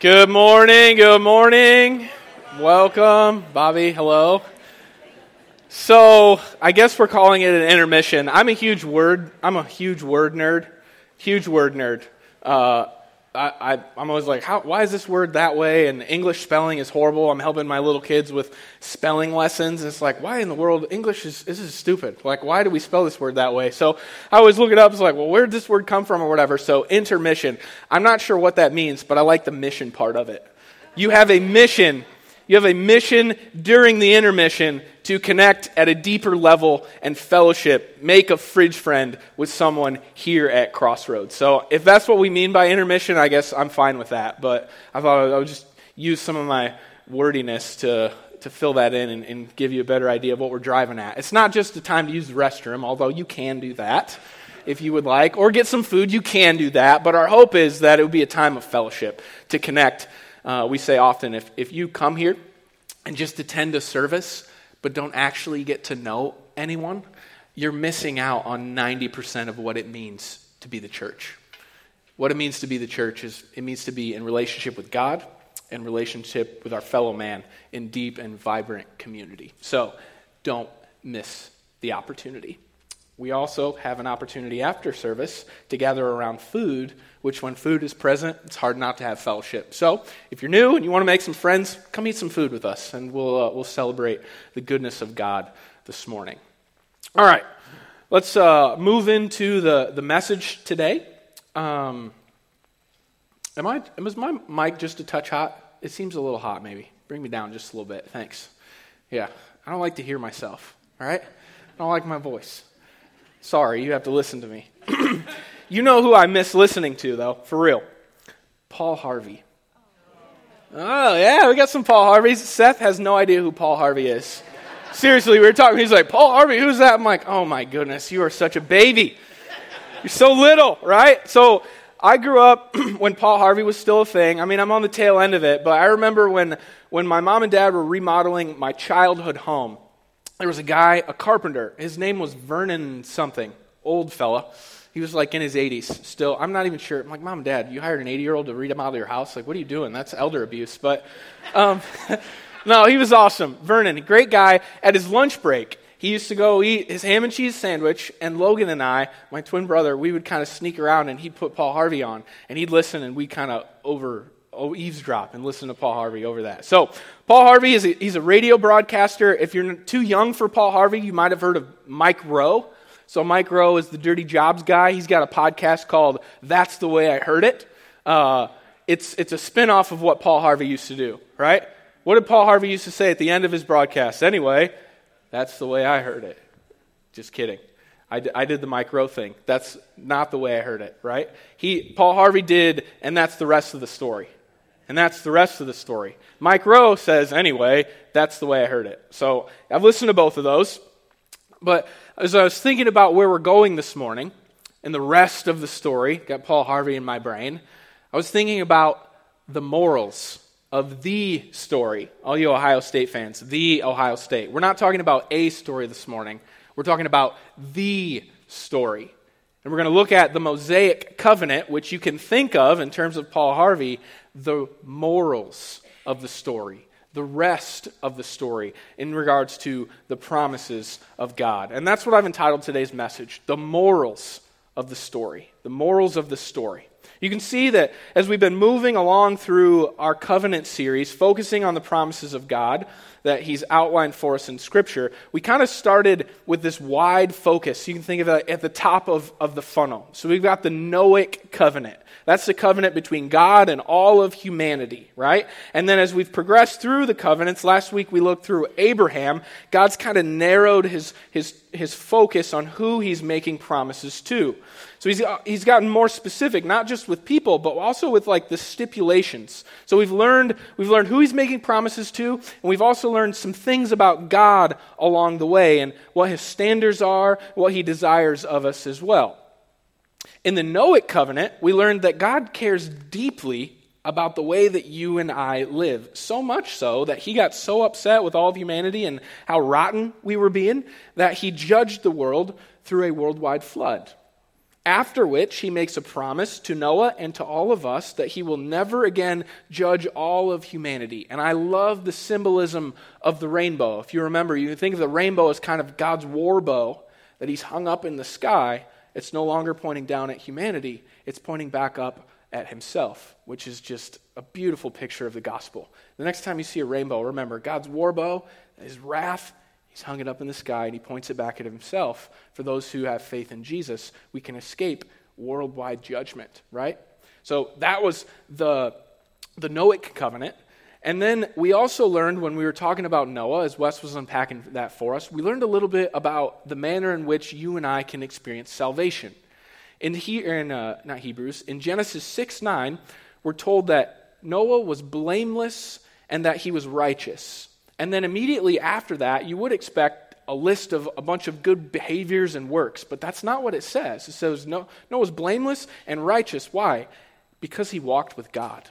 Good morning, good morning. Welcome. Bobby, hello. So, I guess we're calling it an intermission. I'm a huge word, I'm a huge word nerd. Huge word nerd. Uh, I, am always like, how, why is this word that way? And English spelling is horrible. I'm helping my little kids with spelling lessons. It's like, why in the world? English is, this is stupid. Like, why do we spell this word that way? So I always look it up. It's like, well, where did this word come from or whatever? So intermission. I'm not sure what that means, but I like the mission part of it. You have a mission you have a mission during the intermission to connect at a deeper level and fellowship, make a fridge friend with someone here at Crossroads. So, if that's what we mean by intermission, I guess I'm fine with that. But I thought I would just use some of my wordiness to, to fill that in and, and give you a better idea of what we're driving at. It's not just a time to use the restroom, although you can do that if you would like, or get some food, you can do that. But our hope is that it would be a time of fellowship to connect uh, we say often if, if you come here and just attend a service, but don't actually get to know anyone, you're missing out on 90% of what it means to be the church. What it means to be the church is it means to be in relationship with God and relationship with our fellow man in deep and vibrant community. So don't miss the opportunity. We also have an opportunity after service to gather around food, which, when food is present, it's hard not to have fellowship. So, if you're new and you want to make some friends, come eat some food with us, and we'll, uh, we'll celebrate the goodness of God this morning. All right, let's uh, move into the, the message today. Um, am I, is my mic just a touch hot? It seems a little hot, maybe. Bring me down just a little bit. Thanks. Yeah, I don't like to hear myself, all right? I don't like my voice. Sorry, you have to listen to me. you know who I miss listening to, though, for real. Paul Harvey. Oh, yeah, we got some Paul Harveys. Seth has no idea who Paul Harvey is. Seriously, we were talking. He's like, Paul Harvey, who's that? I'm like, oh my goodness, you are such a baby. You're so little, right? So I grew up when Paul Harvey was still a thing. I mean, I'm on the tail end of it, but I remember when, when my mom and dad were remodeling my childhood home there was a guy, a carpenter. His name was Vernon something, old fella. He was like in his 80s still. I'm not even sure. I'm like, Mom, Dad, you hired an 80 year old to read him out of your house? Like, what are you doing? That's elder abuse. But um, no, he was awesome. Vernon, great guy. At his lunch break, he used to go eat his ham and cheese sandwich, and Logan and I, my twin brother, we would kind of sneak around and he'd put Paul Harvey on, and he'd listen, and we'd kind of over oh, eavesdrop and listen to Paul Harvey over that. So, Paul Harvey is a, he's a radio broadcaster. If you're too young for Paul Harvey, you might have heard of Mike Rowe. So, Mike Rowe is the Dirty Jobs guy. He's got a podcast called That's the Way I Heard It. Uh, it's, it's a spinoff of what Paul Harvey used to do, right? What did Paul Harvey used to say at the end of his broadcast? Anyway, that's the way I heard it. Just kidding. I, d- I did the Mike Rowe thing. That's not the way I heard it, right? He, Paul Harvey did, and that's the rest of the story. And that's the rest of the story. Mike Rowe says, anyway, that's the way I heard it. So I've listened to both of those. But as I was thinking about where we're going this morning and the rest of the story, got Paul Harvey in my brain, I was thinking about the morals of the story. All you Ohio State fans, the Ohio State. We're not talking about a story this morning, we're talking about the story. And we're going to look at the Mosaic covenant, which you can think of in terms of Paul Harvey the morals of the story, the rest of the story in regards to the promises of God. And that's what I've entitled today's message The Morals of the Story. The Morals of the Story. You can see that as we've been moving along through our covenant series, focusing on the promises of God that He's outlined for us in Scripture, we kind of started with this wide focus. You can think of it at the top of, of the funnel. So we've got the Noahic covenant. That's the covenant between God and all of humanity, right? And then as we've progressed through the covenants, last week we looked through Abraham, God's kind of narrowed his, his, his focus on who he's making promises to. So he's, uh, he's gotten more specific, not just with people, but also with like the stipulations. So we've learned, we've learned who he's making promises to, and we've also learned some things about God along the way and what his standards are, what he desires of us as well. In the Noahic covenant, we learned that God cares deeply about the way that you and I live. So much so that he got so upset with all of humanity and how rotten we were being that he judged the world through a worldwide flood. After which he makes a promise to Noah and to all of us that he will never again judge all of humanity. And I love the symbolism of the rainbow. If you remember, you think of the rainbow as kind of God's war bow that he's hung up in the sky. It's no longer pointing down at humanity, it's pointing back up at himself, which is just a beautiful picture of the gospel. The next time you see a rainbow, remember God's war bow, his wrath, He's hung it up in the sky and he points it back at himself. For those who have faith in Jesus, we can escape worldwide judgment, right? So that was the, the Noahic covenant. And then we also learned when we were talking about Noah, as Wes was unpacking that for us, we learned a little bit about the manner in which you and I can experience salvation. In, he, in uh, not Hebrews, in Genesis 6 9, we're told that Noah was blameless and that he was righteous. And then immediately after that, you would expect a list of a bunch of good behaviors and works, but that's not what it says. It says Noah was blameless and righteous. Why? Because he walked with God.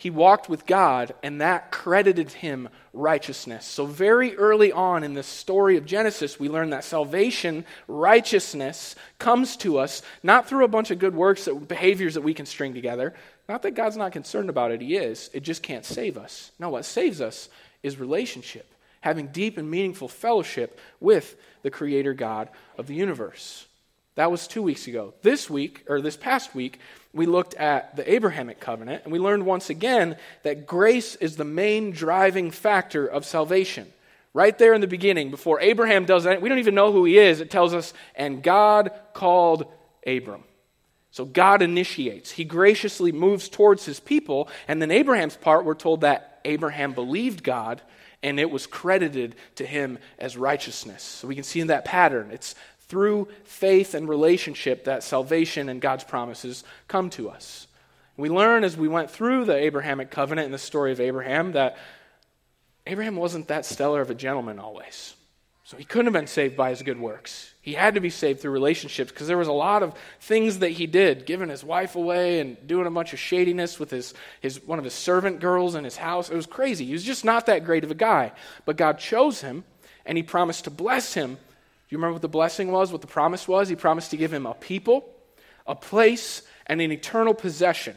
He walked with God, and that credited him righteousness. So, very early on in the story of Genesis, we learn that salvation, righteousness, comes to us not through a bunch of good works, that, behaviors that we can string together. Not that God's not concerned about it, He is. It just can't save us. No, what saves us is relationship, having deep and meaningful fellowship with the Creator God of the universe. That was two weeks ago. This week, or this past week, we looked at the Abrahamic covenant, and we learned once again that grace is the main driving factor of salvation. Right there in the beginning, before Abraham does that, we don't even know who he is. It tells us, and God called Abram. So God initiates. He graciously moves towards his people. And then Abraham's part, we're told that Abraham believed God and it was credited to him as righteousness. So we can see in that pattern. It's through faith and relationship that salvation and God's promises come to us. We learn as we went through the Abrahamic covenant and the story of Abraham that Abraham wasn't that stellar of a gentleman always. So he couldn't have been saved by his good works. He had to be saved through relationships because there was a lot of things that he did, giving his wife away and doing a bunch of shadiness with his, his one of his servant girls in his house. It was crazy. He was just not that great of a guy. But God chose him and he promised to bless him. Do you remember what the blessing was? What the promise was? He promised to give him a people, a place, and an eternal possession.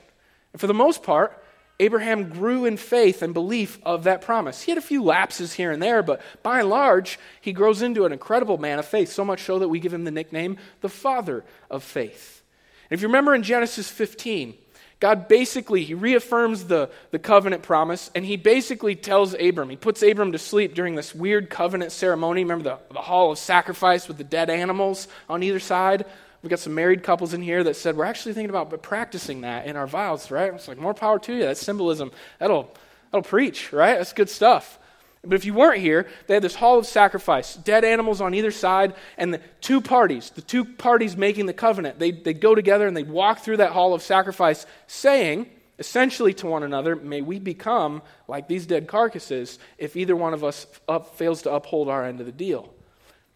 And for the most part, Abraham grew in faith and belief of that promise. He had a few lapses here and there, but by and large, he grows into an incredible man of faith, so much so that we give him the nickname the father of faith. And if you remember in Genesis 15, God basically he reaffirms the, the covenant promise, and he basically tells Abram, he puts Abram to sleep during this weird covenant ceremony. Remember the, the hall of sacrifice with the dead animals on either side? We've got some married couples in here that said, we're actually thinking about practicing that in our vows, right? It's like, more power to you. That symbolism, that'll, that'll preach, right? That's good stuff. But if you weren't here, they had this hall of sacrifice, dead animals on either side, and the two parties, the two parties making the covenant, they'd, they'd go together and they'd walk through that hall of sacrifice saying, essentially to one another, may we become like these dead carcasses if either one of us up, fails to uphold our end of the deal.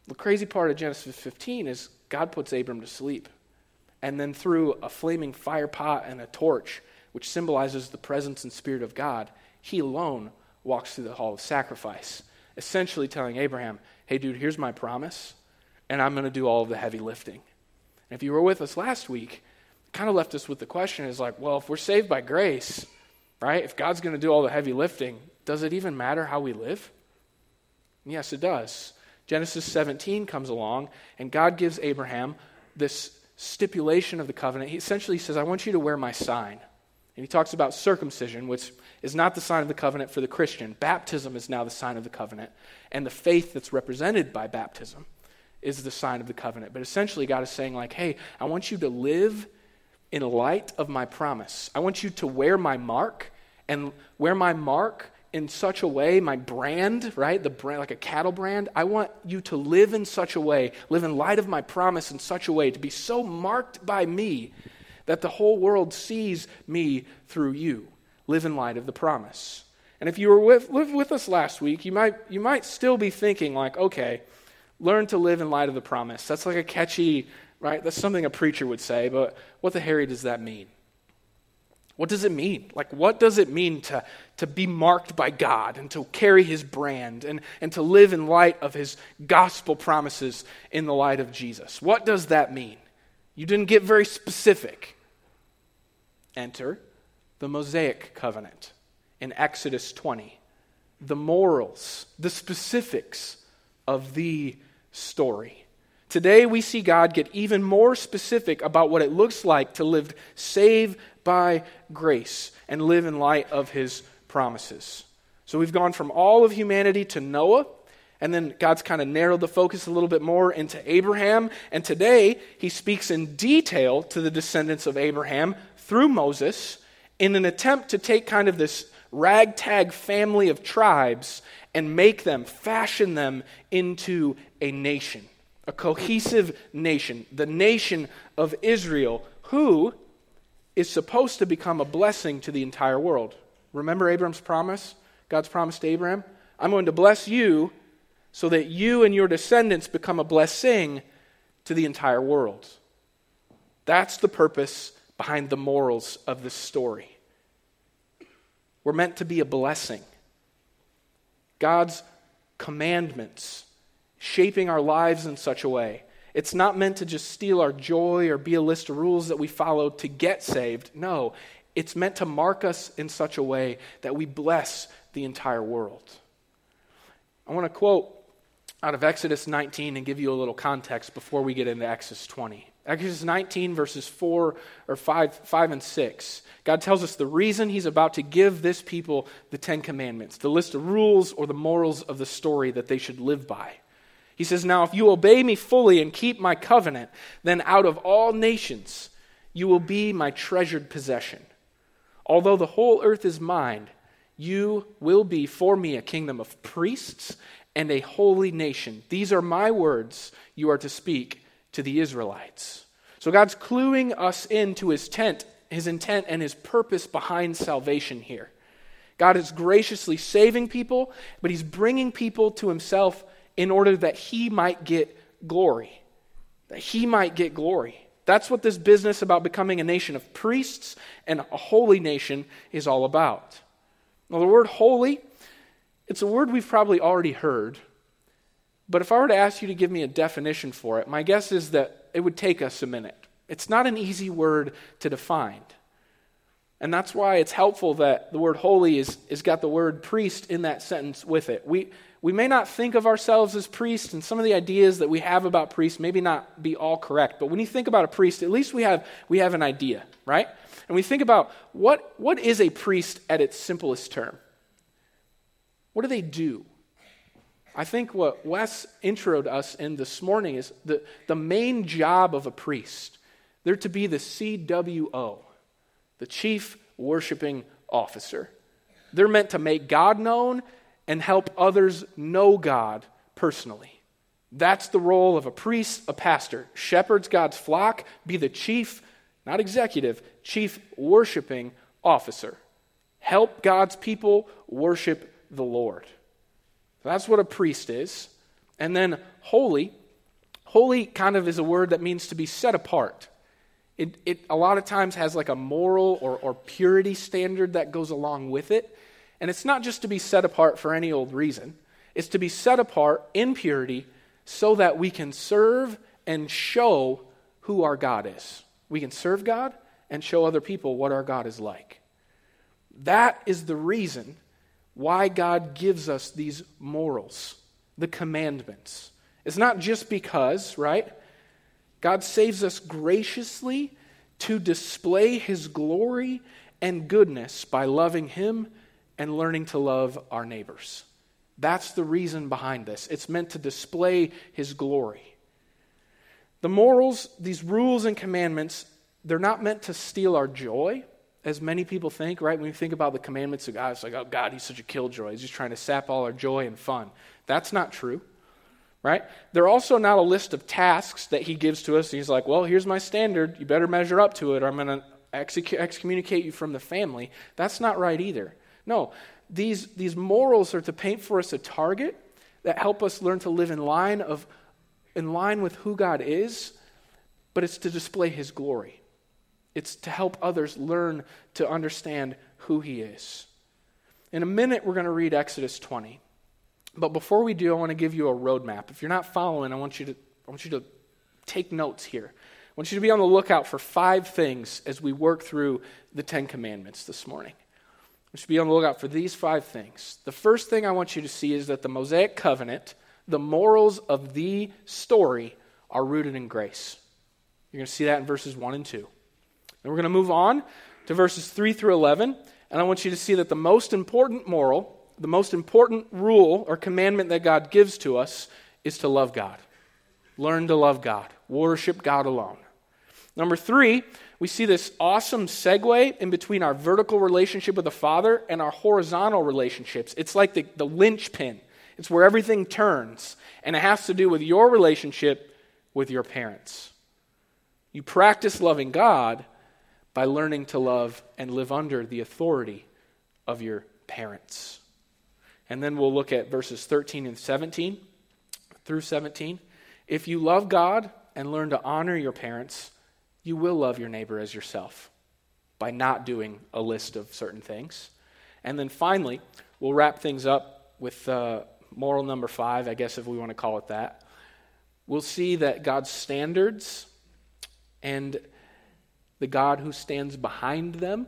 The crazy part of Genesis 15 is God puts Abram to sleep. And then through a flaming fire pot and a torch, which symbolizes the presence and spirit of God, he alone walks through the hall of sacrifice, essentially telling Abraham, hey, dude, here's my promise, and I'm going to do all of the heavy lifting. And if you were with us last week, kind of left us with the question is like, well, if we're saved by grace, right, if God's going to do all the heavy lifting, does it even matter how we live? yes, it does. Genesis 17 comes along, and God gives Abraham this stipulation of the covenant. He essentially says, I want you to wear my sign. And he talks about circumcision, which is not the sign of the covenant for the Christian. Baptism is now the sign of the covenant. And the faith that's represented by baptism is the sign of the covenant. But essentially, God is saying, like, hey, I want you to live in light of my promise. I want you to wear my mark and wear my mark in such a way, my brand, right? The brand, like a cattle brand. I want you to live in such a way, live in light of my promise in such a way, to be so marked by me that the whole world sees me through you. Live in light of the promise. And if you were with, live with us last week, you might, you might still be thinking, like, okay, learn to live in light of the promise. That's like a catchy, right? That's something a preacher would say, but what the Harry does that mean? What does it mean? Like, what does it mean to, to be marked by God and to carry his brand and, and to live in light of his gospel promises in the light of Jesus? What does that mean? You didn't get very specific. Enter the Mosaic covenant in Exodus 20. The morals, the specifics of the story. Today, we see God get even more specific about what it looks like to live saved by grace and live in light of his promises. So we've gone from all of humanity to Noah, and then God's kind of narrowed the focus a little bit more into Abraham. And today, he speaks in detail to the descendants of Abraham through Moses in an attempt to take kind of this ragtag family of tribes and make them, fashion them into a nation, a cohesive nation, the nation of Israel, who is supposed to become a blessing to the entire world. Remember Abram's promise? God's promise to Abraham? I'm going to bless you so that you and your descendants become a blessing to the entire world. That's the purpose behind the morals of this story. We're meant to be a blessing. God's commandments shaping our lives in such a way. It's not meant to just steal our joy or be a list of rules that we follow to get saved. No, it's meant to mark us in such a way that we bless the entire world. I want to quote out of Exodus 19 and give you a little context before we get into Exodus 20. Exodus 19, verses 4 or 5, 5 and 6. God tells us the reason he's about to give this people the Ten Commandments, the list of rules or the morals of the story that they should live by. He says, Now, if you obey me fully and keep my covenant, then out of all nations you will be my treasured possession. Although the whole earth is mine, you will be for me a kingdom of priests and a holy nation. These are my words you are to speak to the Israelites. So God's cluing us into his tent, his intent and his purpose behind salvation here. God is graciously saving people, but he's bringing people to himself in order that he might get glory. That he might get glory. That's what this business about becoming a nation of priests and a holy nation is all about. Now, the word holy, it's a word we've probably already heard, but if I were to ask you to give me a definition for it, my guess is that it would take us a minute. It's not an easy word to define. And that's why it's helpful that the word holy is, is got the word priest in that sentence with it. We, we may not think of ourselves as priests, and some of the ideas that we have about priests maybe not be all correct. But when you think about a priest, at least we have, we have an idea, right? And we think about what, what is a priest at its simplest term? What do they do? I think what Wes introed us in this morning is the, the main job of a priest. They're to be the CWO, the chief worshiping officer. They're meant to make God known and help others know God personally. That's the role of a priest, a pastor. Shepherds God's flock, be the chief, not executive, chief worshiping officer. Help God's people worship the Lord. That's what a priest is. And then holy. Holy kind of is a word that means to be set apart. It, it a lot of times has like a moral or, or purity standard that goes along with it. And it's not just to be set apart for any old reason, it's to be set apart in purity so that we can serve and show who our God is. We can serve God and show other people what our God is like. That is the reason why God gives us these morals, the commandments. It's not just because, right? God saves us graciously to display his glory and goodness by loving him and learning to love our neighbors. That's the reason behind this. It's meant to display his glory. The morals, these rules and commandments, they're not meant to steal our joy as many people think, right? When we think about the commandments of God, it's like, oh, God, he's such a killjoy. He's just trying to sap all our joy and fun. That's not true, right? They're also not a list of tasks that he gives to us. He's like, well, here's my standard. You better measure up to it, or I'm going to excommunicate you from the family. That's not right either. No, these, these morals are to paint for us a target that help us learn to live in line, of, in line with who God is, but it's to display his glory. It's to help others learn to understand who He is. In a minute, we're going to read Exodus 20. But before we do, I want to give you a roadmap. If you're not following, I want you to, I want you to take notes here. I want you to be on the lookout for five things as we work through the Ten Commandments this morning. We should be on the lookout for these five things. The first thing I want you to see is that the Mosaic covenant, the morals of the story, are rooted in grace. You're going to see that in verses 1 and 2. And we're going to move on to verses 3 through 11. And I want you to see that the most important moral, the most important rule or commandment that God gives to us is to love God. Learn to love God, worship God alone. Number three, we see this awesome segue in between our vertical relationship with the Father and our horizontal relationships. It's like the, the linchpin, it's where everything turns, and it has to do with your relationship with your parents. You practice loving God by learning to love and live under the authority of your parents. And then we'll look at verses 13 and 17 through 17. If you love God and learn to honor your parents, you will love your neighbor as yourself by not doing a list of certain things. And then finally, we'll wrap things up with uh, moral number five, I guess if we want to call it that. We'll see that God's standards and the God who stands behind them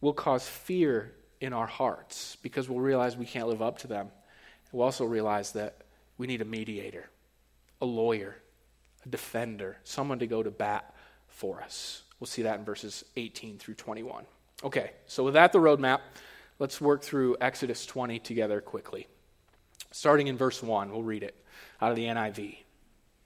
will cause fear in our hearts because we'll realize we can't live up to them. We'll also realize that we need a mediator, a lawyer, a defender, someone to go to bat for us. We'll see that in verses 18 through 21. Okay, so with that, the roadmap, let's work through Exodus 20 together quickly. Starting in verse 1, we'll read it out of the NIV.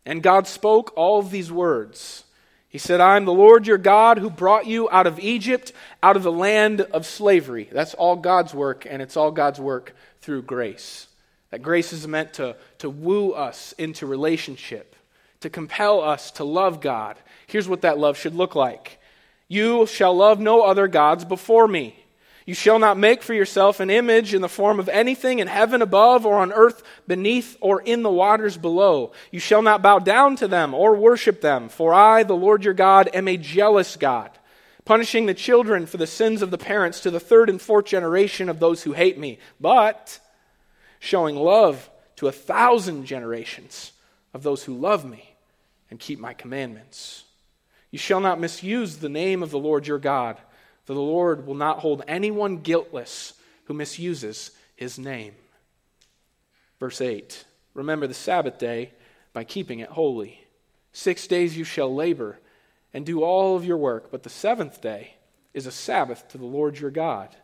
And God spoke all these words. He said, I am the Lord your God who brought you out of Egypt, out of the land of slavery. That's all God's work, and it's all God's work through grace. That grace is meant to, to woo us into relationship, to compel us to love God Here's what that love should look like You shall love no other gods before me. You shall not make for yourself an image in the form of anything in heaven above, or on earth beneath, or in the waters below. You shall not bow down to them or worship them, for I, the Lord your God, am a jealous God, punishing the children for the sins of the parents to the third and fourth generation of those who hate me, but showing love to a thousand generations of those who love me and keep my commandments. You shall not misuse the name of the Lord your God, for the Lord will not hold anyone guiltless who misuses his name. Verse 8 Remember the Sabbath day by keeping it holy. Six days you shall labor and do all of your work, but the seventh day is a Sabbath to the Lord your God.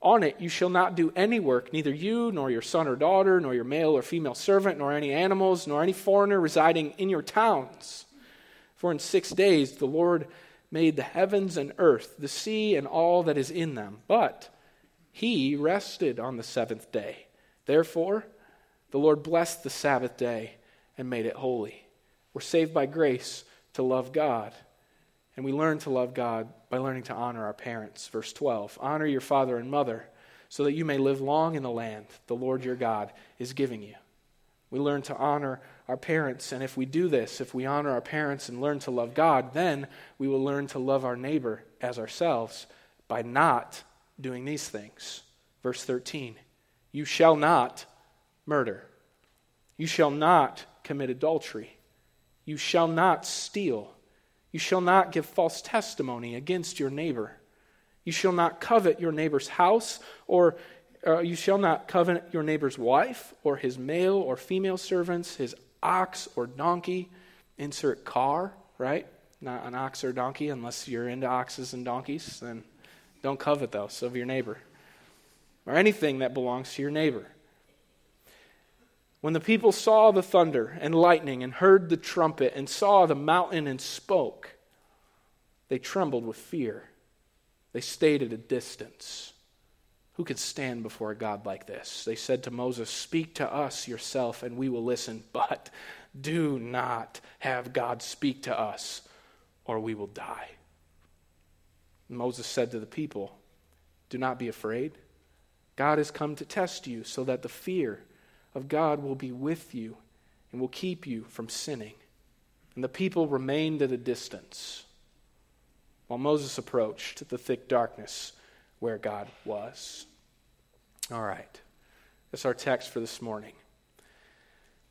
On it you shall not do any work, neither you, nor your son or daughter, nor your male or female servant, nor any animals, nor any foreigner residing in your towns. For in six days the Lord made the heavens and earth, the sea and all that is in them. But he rested on the seventh day. Therefore, the Lord blessed the Sabbath day and made it holy. We're saved by grace to love God. And we learn to love God by learning to honor our parents. Verse 12 Honor your father and mother, so that you may live long in the land the Lord your God is giving you. We learn to honor our parents. And if we do this, if we honor our parents and learn to love God, then we will learn to love our neighbor as ourselves by not doing these things. Verse 13 You shall not murder, you shall not commit adultery, you shall not steal, you shall not give false testimony against your neighbor. You shall not covet your neighbor's house or uh, you shall not covet your neighbor's wife, or his male or female servants, his ox or donkey, insert car, right? Not an ox or donkey, unless you're into oxes and donkeys, then don't covet those of your neighbor. Or anything that belongs to your neighbor. When the people saw the thunder and lightning and heard the trumpet and saw the mountain and spoke, they trembled with fear. They stayed at a distance. Who could stand before a God like this? They said to Moses, Speak to us yourself, and we will listen, but do not have God speak to us, or we will die. Moses said to the people, Do not be afraid. God has come to test you so that the fear of God will be with you and will keep you from sinning. And the people remained at a distance while Moses approached the thick darkness where God was. All right. That's our text for this morning.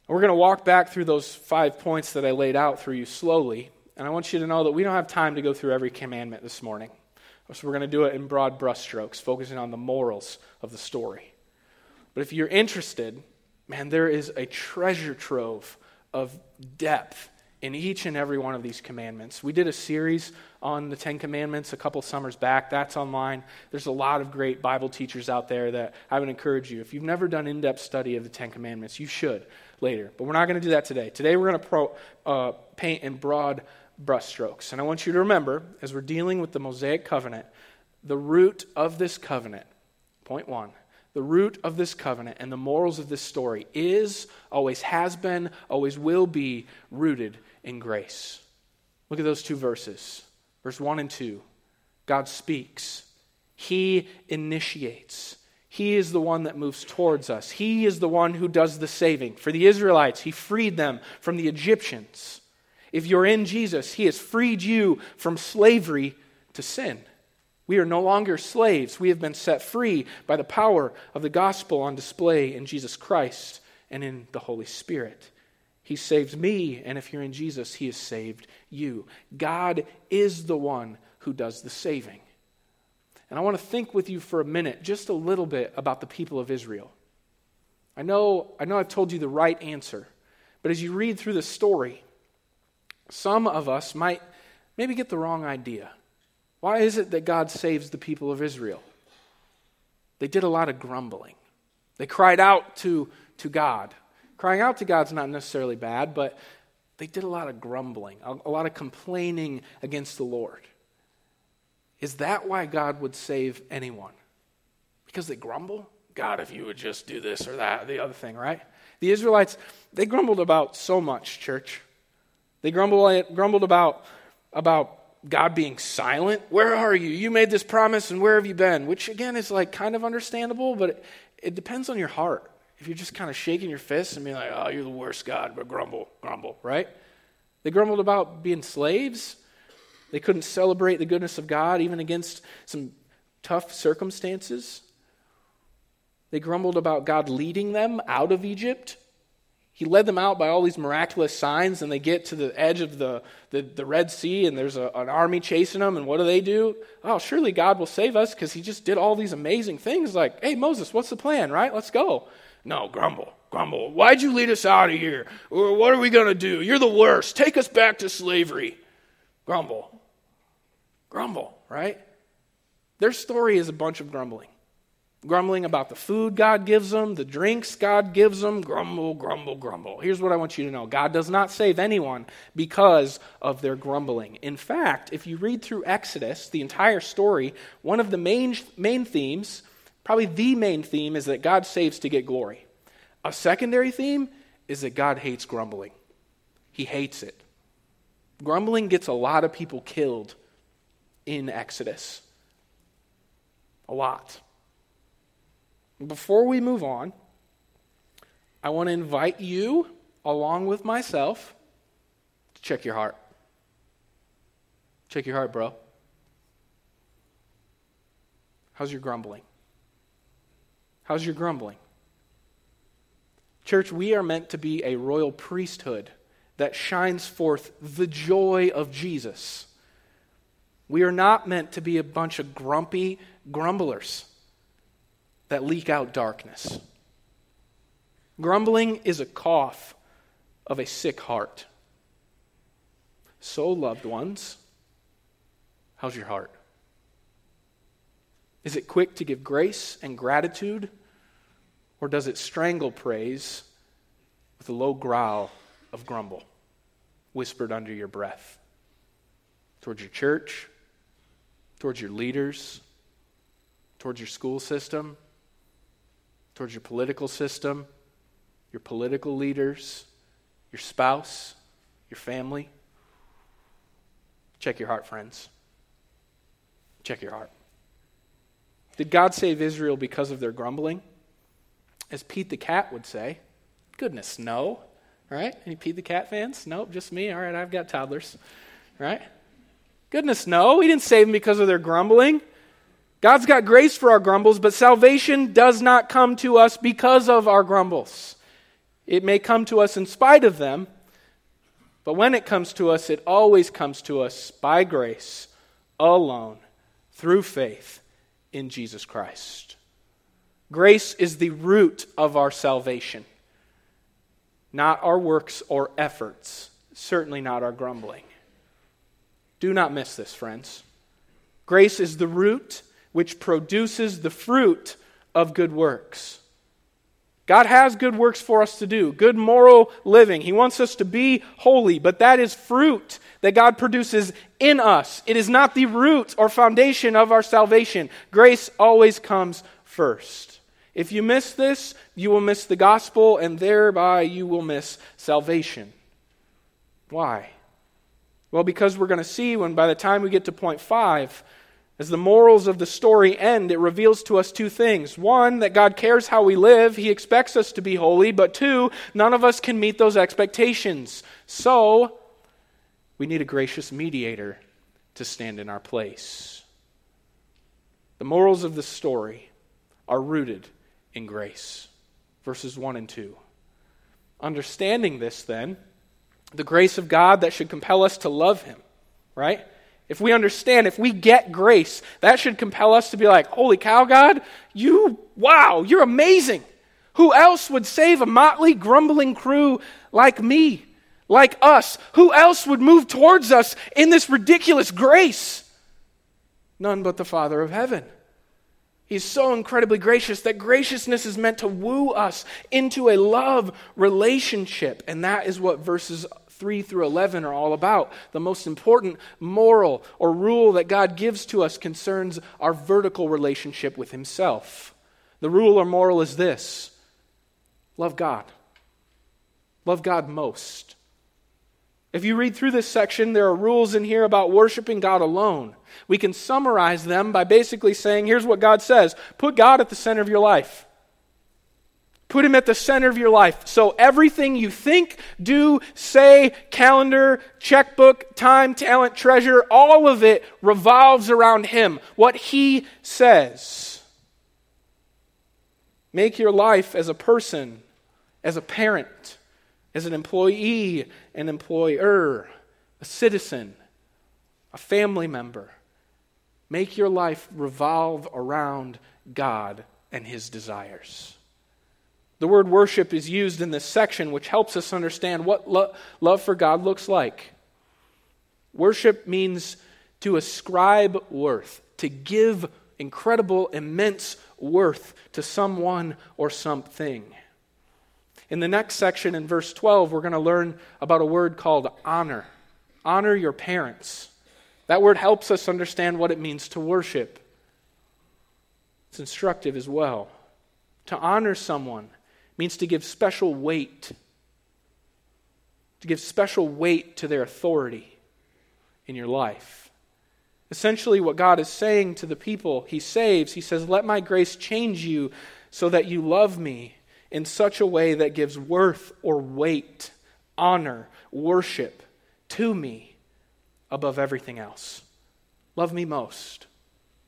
We're going to walk back through those five points that I laid out for you slowly And I want you to know that we don't have time to go through every commandment this morning. So we're going to do it in broad brushstrokes, focusing on the morals of the story. But if you're interested, man, there is a treasure trove of depth in each and every one of these commandments. We did a series on the Ten Commandments a couple summers back. That's online. There's a lot of great Bible teachers out there that I would encourage you. If you've never done in depth study of the Ten Commandments, you should later. But we're not going to do that today. Today we're going to pro, uh, paint in broad brushstrokes. And I want you to remember, as we're dealing with the Mosaic covenant, the root of this covenant, point one, the root of this covenant and the morals of this story is, always has been, always will be rooted in grace. Look at those two verses. Verse 1 and 2. God speaks, He initiates. He is the one that moves towards us. He is the one who does the saving. For the Israelites, He freed them from the Egyptians. If you're in Jesus, He has freed you from slavery to sin. We are no longer slaves. We have been set free by the power of the gospel on display in Jesus Christ and in the Holy Spirit. He saved me, and if you're in Jesus, He has saved you. God is the one who does the saving. And I want to think with you for a minute, just a little bit, about the people of Israel. I know, I know I've told you the right answer, but as you read through the story, some of us might maybe get the wrong idea. Why is it that God saves the people of Israel? They did a lot of grumbling. They cried out to, to God. Crying out to God's not necessarily bad, but they did a lot of grumbling, a, lot of complaining against the Lord. Is that why God would save anyone? Because they grumble? God, if you would just do this or that, the other thing, right? The Israelites, they grumbled about so much, church. They grumbled, grumbled about, about God being silent. Where are you? You made this promise, and where have you been? Which, again, is like kind of understandable, but it, it depends on your heart. If you're just kind of shaking your fists and being like, oh, you're the worst God, but grumble, grumble, right? They grumbled about being slaves. They couldn't celebrate the goodness of God even against some tough circumstances. They grumbled about God leading them out of Egypt he led them out by all these miraculous signs, and they get to the edge of the, the, the Red Sea, and there's a, an army chasing them, and what do they do? Oh, surely God will save us because he just did all these amazing things. Like, hey, Moses, what's the plan, right? Let's go. No, grumble, grumble. Why'd you lead us out of here? Or what are we going to do? You're the worst. Take us back to slavery. Grumble. Grumble, right? Their story is a bunch of grumbling grumbling about the food God gives them, the drinks God gives them, grumble, grumble, grumble. Here's what I want you to know God does not save anyone because of their grumbling. In fact, if you read through Exodus, the entire story, one of the main, main themes, probably the main theme, is that God saves to get glory. A secondary theme is that God hates grumbling, He hates it. Grumbling gets a lot of people killed in Exodus. A lot. Before we move on, I want to invite you, along with myself, to check your heart. Check your heart, bro. How's your grumbling? How's your grumbling? Church, we are meant to be a royal priesthood that shines forth the joy of Jesus. We are not meant to be a bunch of grumpy grumblers that leak out darkness. Grumbling is a cough of a sick heart. So, loved ones, how's your heart? Is it quick to give grace and gratitude, or does it strangle praise with a low growl of grumble, whispered under your breath? Towards your church, towards your leaders, towards your school system, towards your political system, your political leaders, your spouse, your family. Check your heart, friends. Check your heart. Did God save Israel because of their grumbling? As Pete the Cat would say, goodness, no. Right? Any Pete the Cat fans? Nope, just me. All right, I've got toddlers. Right? Goodness, no. He didn't save them because of their grumbling. God's got grace for our grumbles, but salvation does not come to us because of our grumbles. It may come to us in spite of them, But when it comes to us, it always comes to us by grace, alone, through faith in Jesus Christ. Grace is the root of our salvation, not our works or efforts, certainly not our grumbling. Do not miss this, friends. Grace is the root which produces the fruit of good works. God has good works for us to do, good moral living. He wants us to be holy, but that is fruit that God produces in us. It is not the root or foundation of our salvation. Grace always comes first. If you miss this, you will miss the gospel, and thereby you will miss salvation. Why? Well, because we're going to see when by the time we get to point five, as the morals of the story end, it reveals to us two things. One, that God cares how we live. He expects us to be holy. But two, none of us can meet those expectations. So, we need a gracious mediator to stand in our place. The morals of the story are rooted in grace. Verses 1 and 2. Understanding this, then, the grace of God that should compel us to love Him, right? If we understand, if we get grace, that should compel us to be like, Holy cow, God, you, wow, you're amazing. Who else would save a motley, grumbling crew like me, like us? Who else would move towards us in this ridiculous grace? None but the Father of heaven. He's so incredibly gracious that graciousness is meant to woo us into a love relationship. And that is what verses 3 through 11 are all about. The most important moral or rule that God gives to us concerns our vertical relationship with Himself. The rule or moral is this love God. Love God most. If you read through this section, there are rules in here about worshiping God alone. We can summarize them by basically saying here's what God says put God at the center of your life. Put him at the center of your life. So everything you think, do, say, calendar, checkbook, time, talent, treasure, all of it revolves around him. What he says. Make your life as a person, as a parent, as an employee, an employer, a citizen, a family member. Make your life revolve around God and his desires. The word worship is used in this section, which helps us understand what lo- love for God looks like. Worship means to ascribe worth, to give incredible, immense worth to someone or something. In the next section, in verse 12, we're going to learn about a word called honor. Honor your parents. That word helps us understand what it means to worship. It's instructive as well. To honor someone means to give special weight, to give special weight to their authority in your life. Essentially, what God is saying to the people he saves, he says, Let my grace change you so that you love me in such a way that gives worth or weight, honor, worship to me above everything else. Love me most.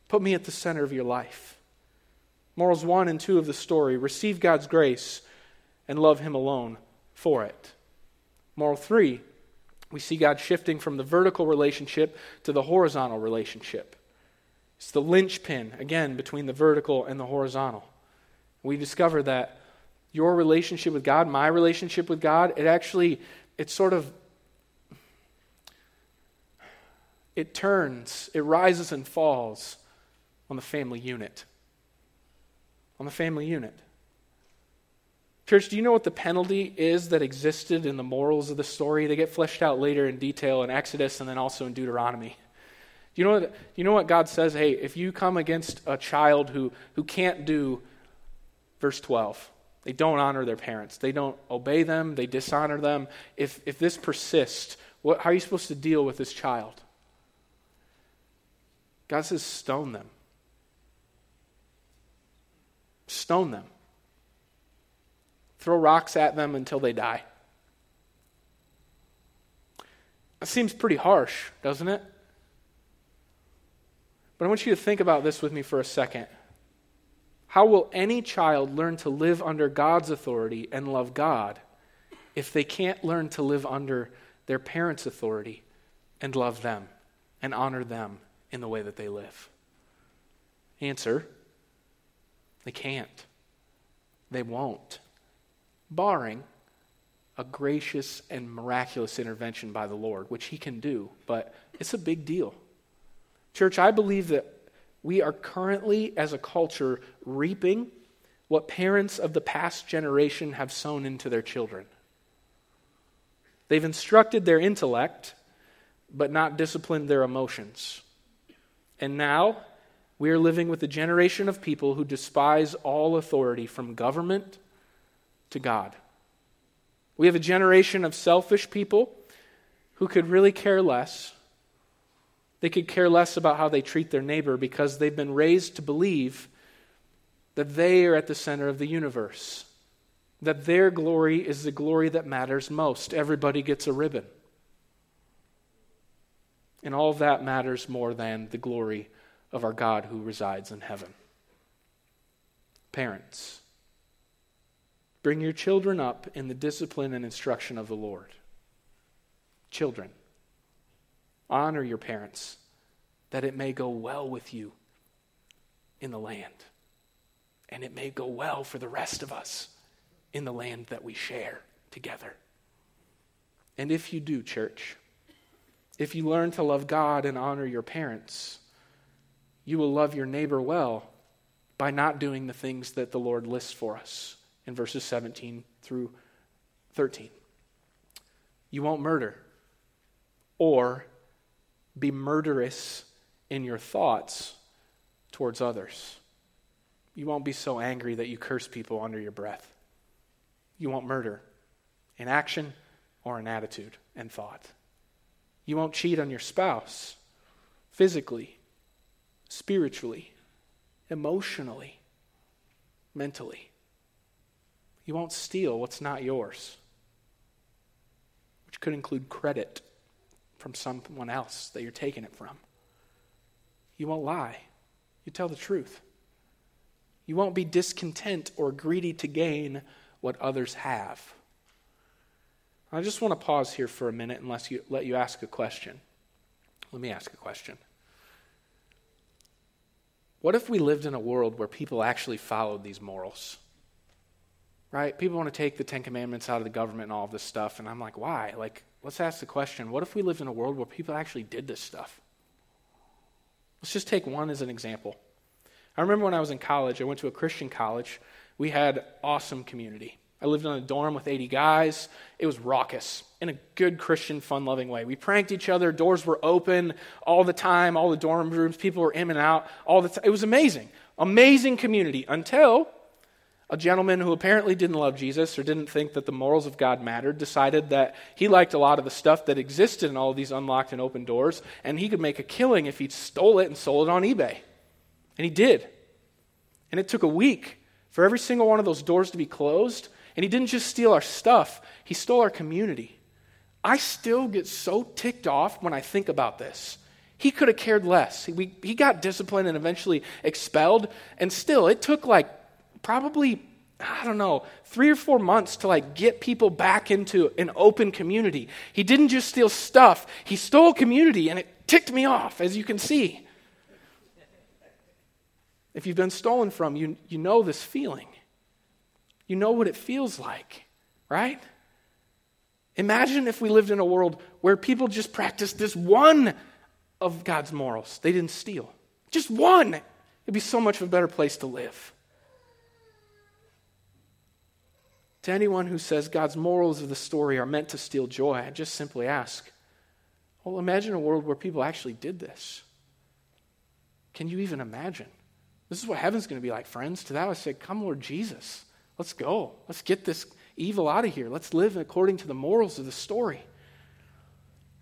Put me at the center of your life. Morals 1 and 2 of the story receive God's grace and love Him alone for it. Moral 3 we see God shifting from the vertical relationship to the horizontal relationship. It's the linchpin, again, between the vertical and the horizontal. We discover that your relationship with God, my relationship with God, it actually, it sort of, it turns, it rises and falls on the family unit on the family unit. Church, do you know what the penalty is that existed in the morals of the story? They get fleshed out later in detail in Exodus and then also in Deuteronomy. Do you know what, you know what God says? Hey, if you come against a child who, who can't do, verse 12, they don't honor their parents, they don't obey them, they dishonor them. If, if this persists, what, how are you supposed to deal with this child? God says, stone them. Stone them. Throw rocks at them until they die. That seems pretty harsh, doesn't it? But I want you to think about this with me for a second. How will any child learn to live under God's authority and love God if they can't learn to live under their parents' authority and love them and honor them in the way that they live? Answer they can't. They won't. Barring a gracious and miraculous intervention by the Lord, which He can do, but it's a big deal. Church, I believe that we are currently, as a culture, reaping what parents of the past generation have sown into their children. They've instructed their intellect, but not disciplined their emotions. And now, we are living with a generation of people who despise all authority from government to God. We have a generation of selfish people who could really care less. They could care less about how they treat their neighbor because they've been raised to believe that they are at the center of the universe, that their glory is the glory that matters most. Everybody gets a ribbon. And all of that matters more than the glory of our God who resides in heaven. Parents, bring your children up in the discipline and instruction of the Lord. Children, honor your parents that it may go well with you in the land, and it may go well for the rest of us in the land that we share together. And if you do, church, if you learn to love God and honor your parents, you will love your neighbor well by not doing the things that the Lord lists for us in verses 17 through 13. You won't murder or be murderous in your thoughts towards others. You won't be so angry that you curse people under your breath. You won't murder in action or in attitude and thought. You won't cheat on your spouse physically spiritually, emotionally, mentally. You won't steal what's not yours, which could include credit from someone else that you're taking it from. You won't lie. You tell the truth. You won't be discontent or greedy to gain what others have. I just want to pause here for a minute and let you, let you ask a question. Let me ask a question. What if we lived in a world where people actually followed these morals? Right? People want to take the Ten Commandments out of the government and all of this stuff, and I'm like, why? Like, let's ask the question what if we lived in a world where people actually did this stuff? Let's just take one as an example. I remember when I was in college, I went to a Christian college. We had awesome community. I lived in a dorm with 80 guys. It was raucous in a good Christian, fun loving way. We pranked each other. Doors were open all the time. All the dorm rooms, people were in and out all the time. It was amazing. Amazing community until a gentleman who apparently didn't love Jesus or didn't think that the morals of God mattered decided that he liked a lot of the stuff that existed in all of these unlocked and open doors, and he could make a killing if he stole it and sold it on eBay. And he did. And it took a week for every single one of those doors to be closed and he didn't just steal our stuff, he stole our community. I still get so ticked off when I think about this. He could have cared less. He, we, he got disciplined and eventually expelled, and still, it took like probably, I don't know, three or four months to like get people back into an open community. He didn't just steal stuff, he stole community, and it ticked me off, as you can see. If you've been stolen from, you, you know this feeling. You know what it feels like, right? Imagine if we lived in a world where people just practiced this one of God's morals. They didn't steal. Just one. It'd be so much of a better place to live. To anyone who says God's morals of the story are meant to steal joy, I just simply ask well, imagine a world where people actually did this. Can you even imagine? This is what heaven's going to be like, friends. To that I say, Come, Lord Jesus. Let's go. Let's get this evil out of here. Let's live according to the morals of the story.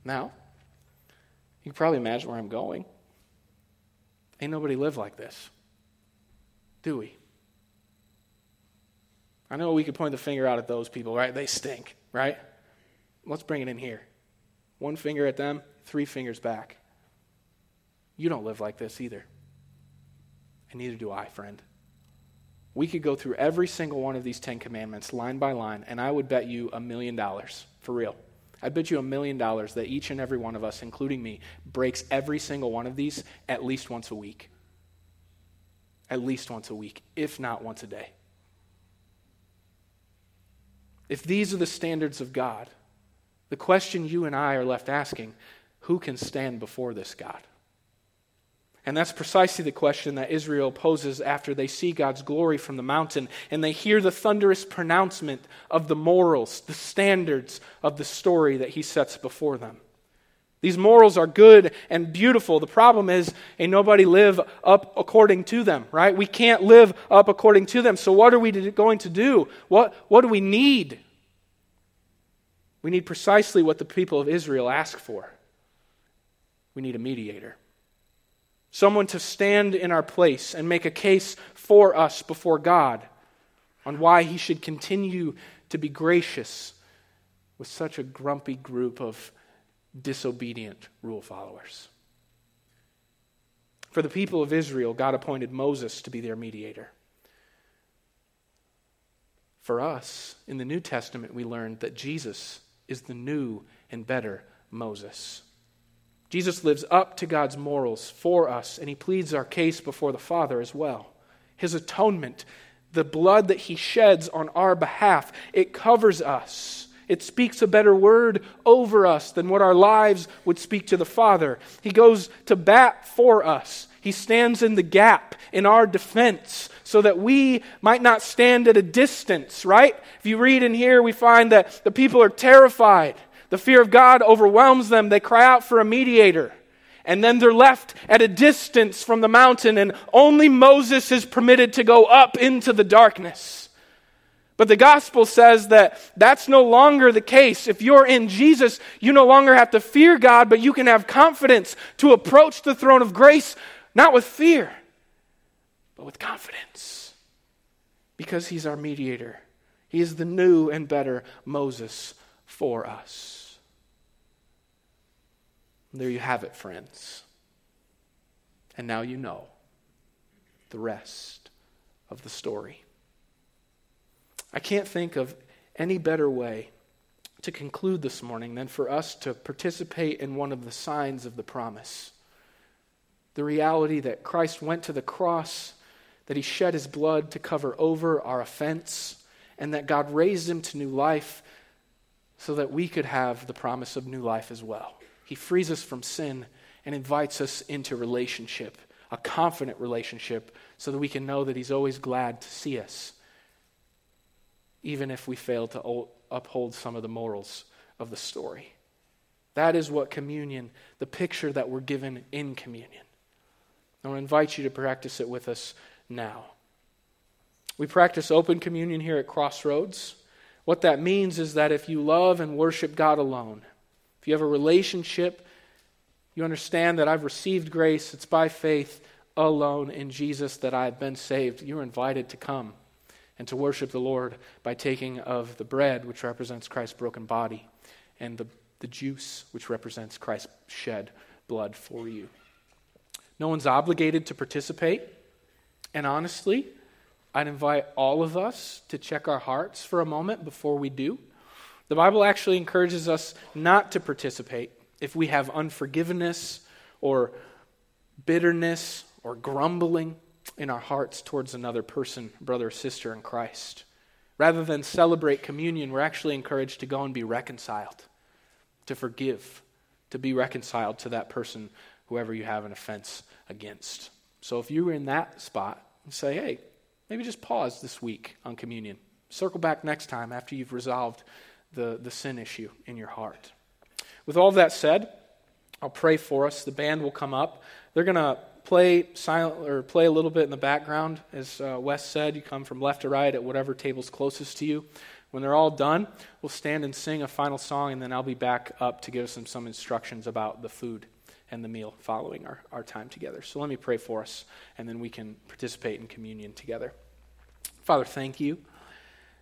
Now, you can probably imagine where I'm going. Ain't nobody live like this, do we? I know we could point the finger out at those people, right? They stink, right? Let's bring it in here. One finger at them, three fingers back. You don't live like this either. And neither do I, friend. We could go through every single one of these Ten Commandments line by line, and I would bet you a million dollars, for real. I bet you a million dollars that each and every one of us, including me, breaks every single one of these at least once a week. At least once a week, if not once a day. If these are the standards of God, the question you and I are left asking who can stand before this God? And that's precisely the question that Israel poses after they see God's glory from the mountain and they hear the thunderous pronouncement of the morals, the standards of the story that he sets before them. These morals are good and beautiful. The problem is, ain't nobody live up according to them, right? We can't live up according to them. So, what are we going to do? What, what do we need? We need precisely what the people of Israel ask for we need a mediator someone to stand in our place and make a case for us before God on why he should continue to be gracious with such a grumpy group of disobedient rule followers. For the people of Israel, God appointed Moses to be their mediator. For us, in the New Testament, we learned that Jesus is the new and better Moses. Jesus lives up to God's morals for us, and he pleads our case before the Father as well. His atonement, the blood that he sheds on our behalf, it covers us. It speaks a better word over us than what our lives would speak to the Father. He goes to bat for us. He stands in the gap in our defense so that we might not stand at a distance, right? If you read in here, we find that the people are terrified. The fear of God overwhelms them. They cry out for a mediator. And then they're left at a distance from the mountain, and only Moses is permitted to go up into the darkness. But the gospel says that that's no longer the case. If you're in Jesus, you no longer have to fear God, but you can have confidence to approach the throne of grace, not with fear, but with confidence. Because he's our mediator, he is the new and better Moses for us. There you have it, friends. And now you know the rest of the story. I can't think of any better way to conclude this morning than for us to participate in one of the signs of the promise. The reality that Christ went to the cross, that he shed his blood to cover over our offense, and that God raised him to new life so that we could have the promise of new life as well. He frees us from sin and invites us into relationship, a confident relationship, so that we can know that He's always glad to see us, even if we fail to uphold some of the morals of the story. That is what communion, the picture that we're given in communion. I want to invite you to practice it with us now. We practice open communion here at Crossroads. What that means is that if you love and worship God alone, if you have a relationship, you understand that I've received grace. It's by faith alone in Jesus that I have been saved. You're invited to come and to worship the Lord by taking of the bread, which represents Christ's broken body, and the, the juice, which represents Christ's shed blood for you. No one's obligated to participate. And honestly, I'd invite all of us to check our hearts for a moment before we do. The Bible actually encourages us not to participate if we have unforgiveness or bitterness or grumbling in our hearts towards another person, brother or sister in Christ. Rather than celebrate communion, we're actually encouraged to go and be reconciled, to forgive, to be reconciled to that person, whoever you have an offense against. So if you were in that spot, say, hey, maybe just pause this week on communion. Circle back next time after you've resolved the, the sin issue in your heart. With all that said, I'll pray for us. The band will come up. They're going to play silent or play a little bit in the background. As uh, Wes said, you come from left to right at whatever table's closest to you. When they're all done, we'll stand and sing a final song, and then I'll be back up to give some, some instructions about the food and the meal following our, our time together. So let me pray for us, and then we can participate in communion together. Father, thank you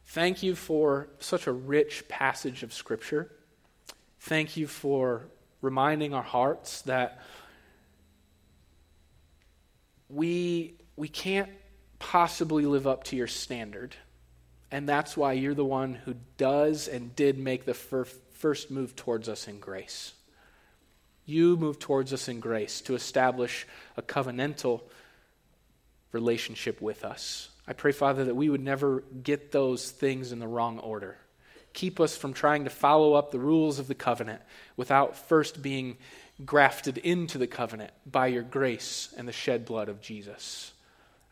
Thank you for such a rich passage of Scripture. Thank you for reminding our hearts that we, we can't possibly live up to your standard. And that's why you're the one who does and did make the fir- first move towards us in grace. You move towards us in grace to establish a covenantal relationship with us. I pray, Father, that we would never get those things in the wrong order. Keep us from trying to follow up the rules of the covenant without first being grafted into the covenant by your grace and the shed blood of Jesus.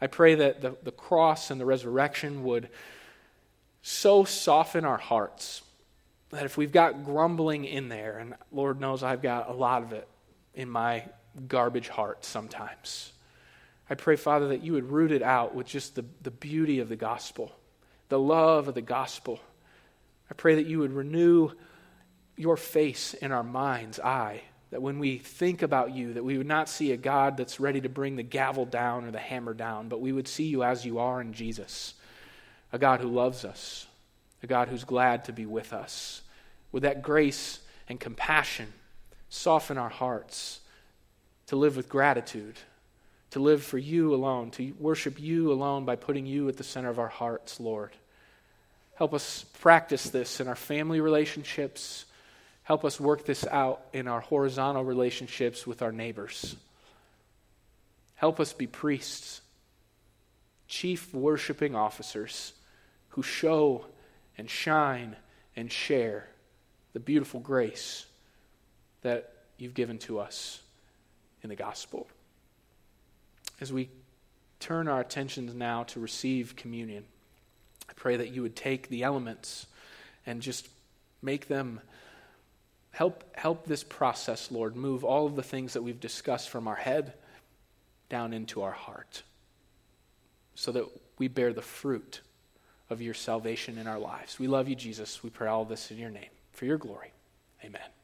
I pray that the, the cross and the resurrection would so soften our hearts that if we've got grumbling in there, and Lord knows I've got a lot of it in my garbage heart sometimes, I pray, Father, that you would root it out with just the, the beauty of the gospel, the love of the gospel. I pray that you would renew your face in our mind's eye, that when we think about you, that we would not see a God that's ready to bring the gavel down or the hammer down, but we would see you as you are in Jesus, a God who loves us, a God who's glad to be with us. With that grace and compassion, soften our hearts to live with gratitude, to live for you alone, to worship you alone by putting you at the center of our hearts, Lord. Help us practice this in our family relationships. Help us work this out in our horizontal relationships with our neighbors. Help us be priests, chief worshiping officers who show and shine and share the beautiful grace that you've given to us in the gospel. As we turn our attentions now to receive communion, I pray that you would take the elements and just make them help help this process, Lord, move all of the things that we've discussed from our head down into our heart so that we bear the fruit of your salvation in our lives. We love you, Jesus. We pray all this in your name. For your glory. Amen.